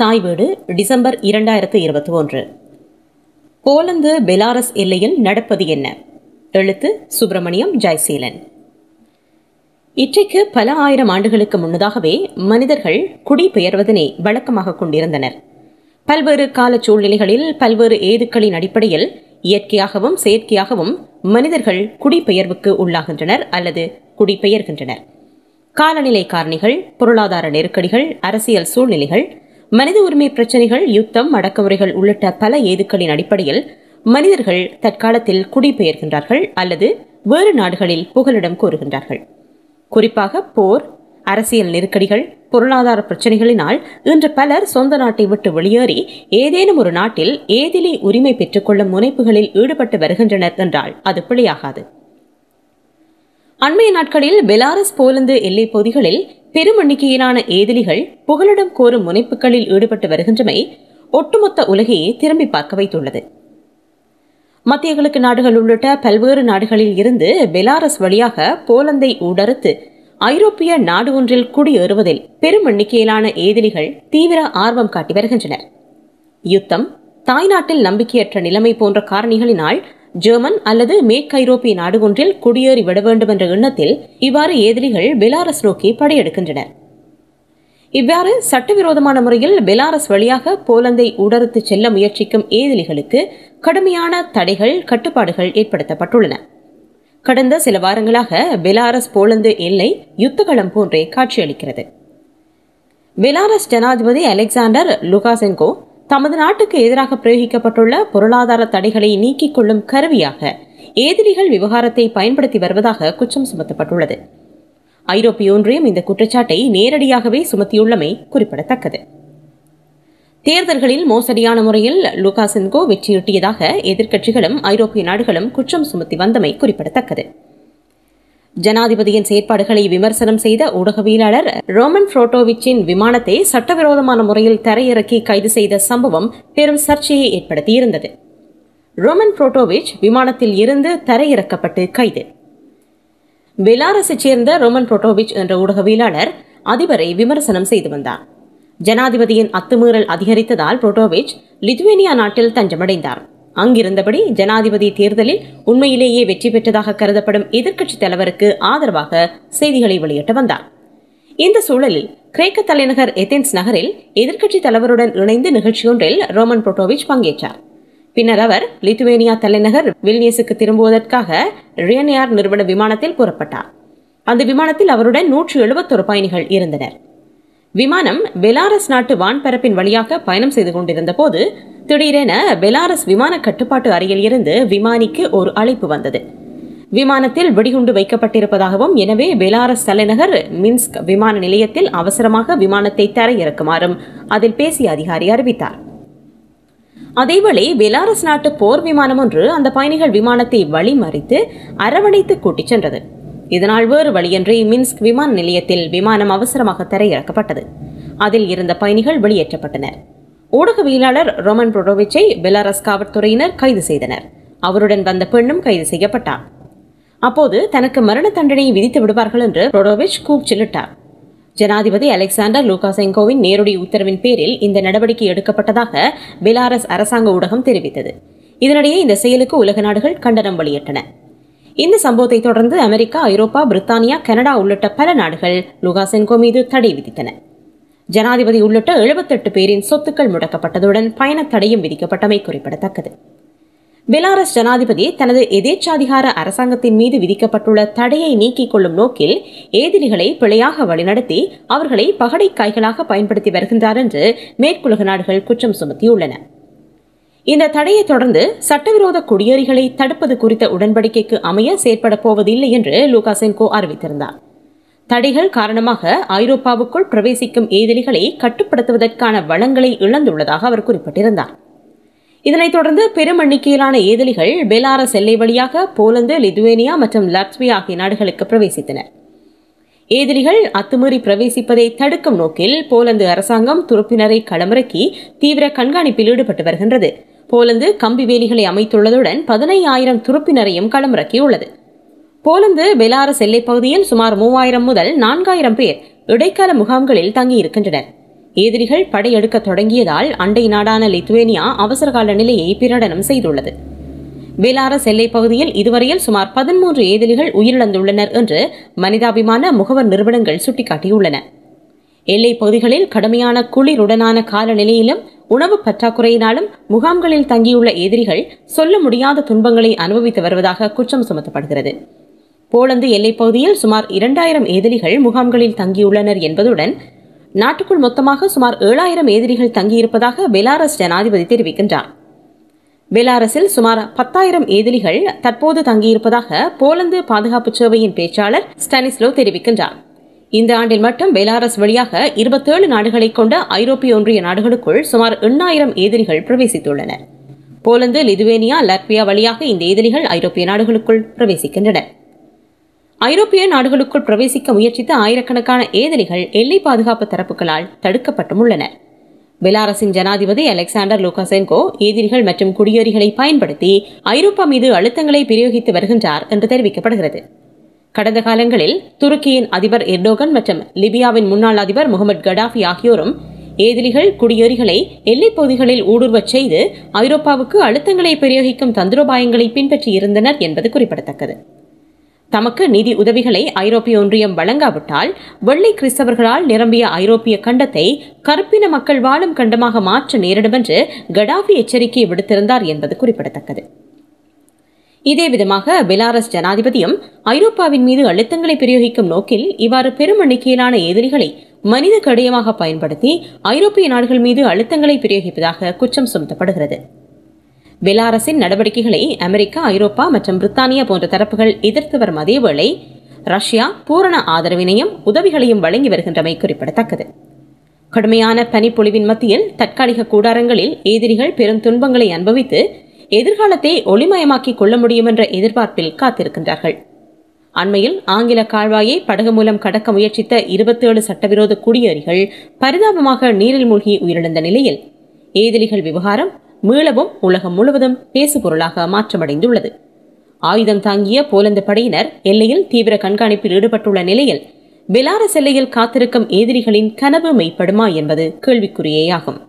தாய் வீடு டிசம்பர் இரண்டாயிரத்து இருபத்தி ஒன்று. போலந்து பெலாரஸ் எல்லையில் நடப்பது என்ன? எழுத்து சுப்பிரமணியம் ஜெயசீலன். இற்றைக்கு பல ஆயிரம் ஆண்டுகளுக்கு முன்னதாகவே மனிதர்கள் குடிபெயர்வதனை வழக்கமாக கொண்டிருந்தனர். பல்வேறு கால சூழ்நிலைகளில் பல்வேறு ஏதுக்களின் அடிப்படையில் இயற்கையாகவும் செயற்கையாகவும் மனிதர்கள் குடிபெயர்வுக்கு உள்ளாகின்றனர் அல்லது குடிபெயர்கின்றனர். காலநிலை காரணிகள் பொருளாதார நெருக்கடிகள் அரசியல் சூழ்நிலைகள் மனித உரிமை பிரச்சினைகள் யுத்தம் அடக்குமுறைகள் உள்ளிட்ட பல ஏதுக்களின் அடிப்படையில் மனிதர்கள் தற்காலத்தில் குடிபெயர்கின்றார்கள் அல்லது வேறு நாடுகளில் புகலிடம் கோருகின்றார்கள். குறிப்பாக போர் அரசியல் நெருக்கடிகள் பொருளாதார பிரச்சனைகளினால் இன்று பலர் சொந்த நாட்டை விட்டு வெளியேறி ஏதேனும் ஒரு நாட்டில் ஏதிலே உரிமை பெற்றுக்கொள்ளும் முனைப்புகளில் ஈடுபட்டு வருகின்றனர் என்றால் அது பிழையாகாது. அண்மைய நாட்களில் பெலாரஸ் போலந்து எல்லைப் பகுதிகளில் பெரும் எண்ணிக்கையிலான ஏதிலிகள் புகலிடம் கோரும் முனைப்புகளில் ஈடுபட்டு வருகின்றமை ஒட்டுமொத்த உலகையே திரும்பி பார்க்க வைத்துள்ளது. மத்திய கிழக்கு நாடுகள் உள்ளிட்ட பல்வேறு நாடுகளில் இருந்து பெலாரஸ் வழியாக போலந்தை ஊடறுத்து ஐரோப்பிய நாடு ஒன்றில் குடியேறுவதில் பெரும் எண்ணிக்கையிலான ஏதிலிகள் தீவிர ஆர்வம் காட்டி வருகின்றனர். யுத்தம் தாய்நாட்டில் நம்பிக்கையற்ற நிலைமை போன்ற காரணிகளினால் ஜெர்மன் அல்லது மேற்கு ஐரோப்பிய நாடு ஒன்றில் குடியேறி விட வேண்டும் என்ற எண்ணத்தில் இவ்வாறு ஏதிரிகள் பெலாரஸ் நோக்கி படையெடுக்கின்றனர். இவ்வாறு சட்டவிரோதமான முறையில் பெலாரஸ் வழியாக போலந்தை உடறுத்து செல்ல முயற்சிக்கும் ஏதிலிகளுக்கு கடுமையான தடைகள் கட்டுப்பாடுகள் ஏற்படுத்தப்பட்டுள்ளன. கடந்த சில வாரங்களாக பெலாரஸ் போலந்து எல்லை யுத்தகளம் போன்றே காட்சியளிக்கிறது. பெலாரஸ் ஜனாதிபதி அலெக்சாண்டர் லுகாசென்கோ தமது நாட்டுக்கு எதிராக பிரயோகிக்கப்பட்டுள்ள பொருளாதார தடைகளை நீக்கிக் கொள்ளும் கருவியாக ஏதிரிகள் விவகாரத்தை பயன்படுத்தி வருவதாக குற்றம் சுமத்தப்பட்டுள்ளது. ஐரோப்பிய ஒன்றியம் இந்த குற்றச்சாட்டை நேரடியாகவே சுமத்தியுள்ளமை குறிப்பிடத்தக்கது. தேர்தல்களில் மோசடியான முறையில் லுகாசென்கோ வெற்றியுட்டியதாக எதிர்க்கட்சிகளும் ஐரோப்பிய நாடுகளும் குற்றம் சுமத்தி வந்தமை குறிப்பிடத்தக்கது. ஜனாதிபதியின் செயற்பாடுகளை விமர்சனம் செய்த ஊடகவியலாளர் ரோமன் புரோட்டோவிச்சின் விமானத்தை சட்டவிரோதமான முறையில் தரையிறக்கி கைது செய்த சம்பவம் பெரும் சர்ச்சையை ஏற்படுத்தியிருந்தது. ரோமன் புரோட்டோவிச் விமானத்தில் இருந்து தரையிறக்கப்பட்டு கைது. பெலாரஸைச் சேர்ந்த ரோமன் புரோட்டோவிச் என்ற ஊடகவியலாளர் அதிபரை விமர்சனம் செய்து வந்தார். ஜனாதிபதியின் அத்துமீறல் அதிகரித்ததால் புரோட்டோவிச் லிதுவேனியா நாட்டில் தஞ்சமடைந்தார். அங்கிருந்தபடி ஜனாதிபதி தேர்தலில் உண்மையிலேயே வெற்றி பெற்றதாக கருதப்படும் எதிர்க்கட்சித் தலைவருக்கு ஆதரவாக செய்திகளை வெளியிட்டு வந்தார். இந்த சூழலில் கிரேக்க தலைநகர் எத்தென்ஸ் நகரில் எதிர்க்கட்சித் தலைவருடன் இணைந்து நிகழ்ச்சியொன்றில் ரோமன் புரோட்டோவிச் பங்கேற்றார். பின்னர் அவர் லித்துவேனியா தலைநகர் வில்னியஸுக்கு திரும்புவதற்காக ரியனியார் நிறுவன விமானத்தில் புறப்பட்டார். அந்த விமானத்தில் அவருடன் நூற்று எழுபத்தொரு பயணிகள் இருந்தனர். விமானம் பெலாரஸ் நாட்டு வான்பரப்பின் வழியாக பயணம் செய்து கொண்டிருந்த போது திடீரென பெலாரஸ் விமான கட்டுப்பாட்டு அறையில் இருந்து விமானிக்கு ஒரு அழைப்பு வந்தது. விமானத்தில் வெடிகுண்டு வைக்கப்பட்டிருப்பதாகவும் எனவே பெலாரஸ் தலைநகர் மின்ஸ்க் விமான நிலையத்தில் அவசரமாக விமானத்தை தரையிறக்குமாறும் அதில் பேசிய அதிகாரி அறிவித்தார். அதேவேளை பெலாரஸ் நாட்டு போர் விமானம் ஒன்று அந்த பயணிகள் விமானத்தை வழிமறித்து அரவணைத்து கூட்டிச் சென்றது. இதனால் வேறு வழியின்றி மின்ஸ்க் விமான நிலையத்தில் விமானம் அவசரமாக தரையிறக்கப்பட்டது. அதில் இருந்த பயணிகள் வெளியேற்றப்பட்டனர். ஊடகவியலாளர் ரோமன் புரோடோவிச்சை பெலாரஸ் காவல்துறையினர் கைது செய்தனர். அவருடன் வந்த பெண்ணும் கைது செய்யப்பட்டார் அப்போது தனக்கு மரண தண்டனையை விதித்து விடுவார்கள் என்று புரோடோவிச் கூச்சலிட்டார் ஜனாதிபதி அலெக்சாண்டர் லூகாசெங்கோவின் நேரடி உத்தரவின் பேரில் இந்த நடவடிக்கை எடுக்கப்பட்டதாக பெலாரஸ் அரசாங்க ஊடகம் தெரிவித்தது. இதனிடையே இந்த செயலுக்கு உலக நாடுகள் கண்டனம் வெளியிட்டன. இந்த சம்பவத்தை தொடர்ந்து அமெரிக்கா ஐரோப்பா பிரித்தானியா கனடா உள்ளிட்ட பல நாடுகள் லுகாசென்கோ மீது தடை விதித்தன. ஜனாதிபதி உள்ளிட்ட எழுபத்தெட்டு பேரின் சொத்துக்கள் முடக்கப்பட்டதுடன் பயணத்தடையும் விதிக்கப்பட்டமை குறிப்பிடத்தக்கது. பெலாரஸ் ஜனாதிபதி தனது எதேச்சாதிகார அரசாங்கத்தின் மீது விதிக்கப்பட்டுள்ள தடையை நீக்கிக் கொள்ளும் நோக்கில் ஏதிலிகளை பிழையாக வழிநடத்தி அவர்களை பகடை காய்களாக பயன்படுத்தி வருகின்றார் என்று மேற்குலக நாடுகள் குற்றம் சுமத்தியுள்ளன. இந்த தடையை தொடர்ந்து சட்டவிரோத குடியேறிகளை தடுப்பது குறித்த உடன்படிக்கைக்கு அமைய செயற்பட போவதில்லை என்று லூகாசென்கோ அறிவித்திருந்தார். தடைகள் காரணமாக ஐரோப்பாவுக்குள் பிரவேசிக்கும் ஏதிலிகளை கட்டுப்படுத்துவதற்கான வளங்களை இழந்துள்ளதாக அவர் குறிப்பிட்டிருந்தார். இதனைத் தொடர்ந்து பெரும் எண்ணிக்கையிலான ஏதிலிகள் பெலாரஸ் எல்லை வழியாக போலந்து லிதுவேனியா மற்றும் லட்வியா ஆகிய நாடுகளுக்கு பிரவேசித்தனர் ஏதிலிகள் அத்துமீறி பிரவேசிப்பதை தடுக்கும் நோக்கில் போலந்து அரசாங்கம் துருப்பினரை களமிறக்கி தீவிர கண்காணிப்பில் ஈடுபட்டு வருகின்றது. போலந்து கம்பி வேலிகளை அமைத்துள்ளதுடன் பதினையாயிரம் துருப்பினரையும் களமிறக்கியுள்ளது. போலந்து பெலாரஸ் எல்லைப் பகுதியில் சுமார் மூவாயிரம் முதல் நான்காயிரம் பேர் இடைக்கால முகாம்களில் தங்கியிருக்கின்றனர். எதிரிகள் படையெடுக்க தொடங்கியதால் அண்டை நாடான லித்துவேனியா அவசரகால நிலையை பிரகடனம் செய்துள்ளது. பெலாரஸ் எல்லைப் பகுதியில் இதுவரையில் சுமார் பதிமூன்று எதிரிகள் உயிரிழந்துள்ளனர் என்று மனிதாபிமான முகவர் நிறுவனங்கள் சுட்டிக்காட்டியுள்ளன. எல்லைப் பகுதிகளில் கடுமையான குளிருடனான காலநிலையிலும் உணவு பற்றாக்குறையினாலும் முகாம்களில் தங்கியுள்ள எதிரிகள் சொல்ல முடியாத துன்பங்களை அனுபவித்து வருவதாக குற்றம் சுமத்தப்படுகிறது. போலந்து எல்லைப் பகுதியில் சுமார் இரண்டாயிரம் எதிரிகள் முகாம்களில் தங்கியுள்ளனர் என்பதுடன் நாட்டுக்குள் மொத்தமாக சுமார் ஏழாயிரம் எதிரிகள் தங்கியிருப்பதாக பெலாரஸ் ஜனாதிபதி தெரிவிக்கின்றார். பெலாரஸில் சுமார் பத்தாயிரம் எதிரிகள் தற்போது தங்கியிருப்பதாக போலந்து பாதுகாப்பு சேவையின் பேச்சாளர் ஸ்டானிஸ்லோ தெரிவிக்கின்றார். இந்த ஆண்டில் மட்டும் பெலாரஸ் வழியாக இருபத்தேழு நாடுகளை கொண்ட ஐரோப்பிய ஒன்றிய நாடுகளுக்குள் சுமார் எண்ணாயிரம் எதிரிகள் பிரவேசித்துள்ளனர் போலந்து லிதுவேனியா லட்வியா வழியாக இந்த எதிரிகள் ஐரோப்பிய நாடுகளுக்குள் பிரவேசிக்கின்றன. ஐரோப்பிய நாடுகளுக்குள் பிரவேசிக்க முயற்சித்த ஆயிரக்கணக்கான ஏதிலிகள் எல்லை பாதுகாப்பு தரப்புகளால் தடுக்கப்பட்டும் உள்ளனர் பெலாரஸின் ஜனாதிபதி அலெக்சாண்டர் லூகாசென்கோ எதிரிகள் மற்றும் குடியேறிகளை பயன்படுத்தி ஐரோப்பா மீது அழுத்தங்களை பிரயோகித்து வருகின்றார் என்று தெரிவிக்கப்படுகிறது. கடந்த காலங்களில் துருக்கியின் அதிபர் எர்டோகன் மற்றும் லிபியாவின் முன்னாள் அதிபர் முகமது கடாஃபி ஆகியோரும் ஏதிரிகள் குடியேறிகளை எல்லைப் பகுதிகளில் ஊடுருவச் செய்து ஐரோப்பாவுக்கு அழுத்தங்களை பிரயோகிக்கும் தந்திரோபாயங்களை பின்பற்றியிருந்தனர் என்பது குறிப்பிடத்தக்கது. தமக்கு நிதி உதவிகளை ஐரோப்பிய ஒன்றியம் வழங்காவிட்டால் வெள்ளை கிறிஸ்தவர்களால் நிரம்பிய ஐரோப்பிய கண்டத்தை கருப்பின மக்கள் வாழும் கண்டமாக மாற்ற நேரிடும் என்று கடாபி எச்சரிக்கை விடுத்திருந்தார் என்பது குறிப்பிடத்தக்கது. இதே விதமாக பெலாரஸ் ஜனாதிபதியும் ஐரோப்பாவின் மீது அழுத்தங்களை பிரயோகிக்கும் நோக்கில் இவ்வாறு பெரும் எண்ணிக்கையிலான எதிரிகளை மனித கடியமாக பயன்படுத்தி ஐரோப்பிய நாடுகள் மீது அழுத்தங்களை பிரயோகிப்பதாக குற்றம் சுமத்தப்படுகிறது. பெலாரஸின் நடவடிக்கைகளை அமெரிக்கா ஐரோப்பா மற்றும் பிரித்தானியா போன்ற தரப்புகள் எதிர்த்து வரும் அதேவேளை ரஷ்யா பூரண ஆதரவினையும் உதவிகளையும் வழங்கி வருகின்றமை குறிப்பிடத்தக்கது. கடுமையான பனிப்பொழிவின் மத்தியில் தற்காலிக கூடாரங்களில் எதிரிகள் பெரும் துன்பங்களை அனுபவித்து எதிர்காலத்தை ஒளிமயமாக்கிக் கொள்ள முடியும் என்ற எதிர்பார்ப்பில் காத்திருக்கின்றார்கள். அண்மையில் ஆங்கில கால்வாயை படகு மூலம் கடக்க முயற்சித்த இருபத்தேழு சட்டவிரோத குடியேறிகள் பரிதாபமாக நீரில் மூழ்கி உயிரிழந்த நிலையில் ஏதிலிகள் விவகாரம் மீளவும் உலகம் முழுவதும் பேசுபொருளாக மாற்றமடைந்துள்ளது. ஆயுதம் தாங்கிய போலந்து படையினர் எல்லையில் தீவிர கண்காணிப்பில் ஈடுபட்டுள்ள நிலையில் பெலாரஸ் எல்லையில் காத்திருக்கும் எதிரிகளின் கனவு மெய்ப்படுமா என்பது கேள்விக்குறியேயாகும்.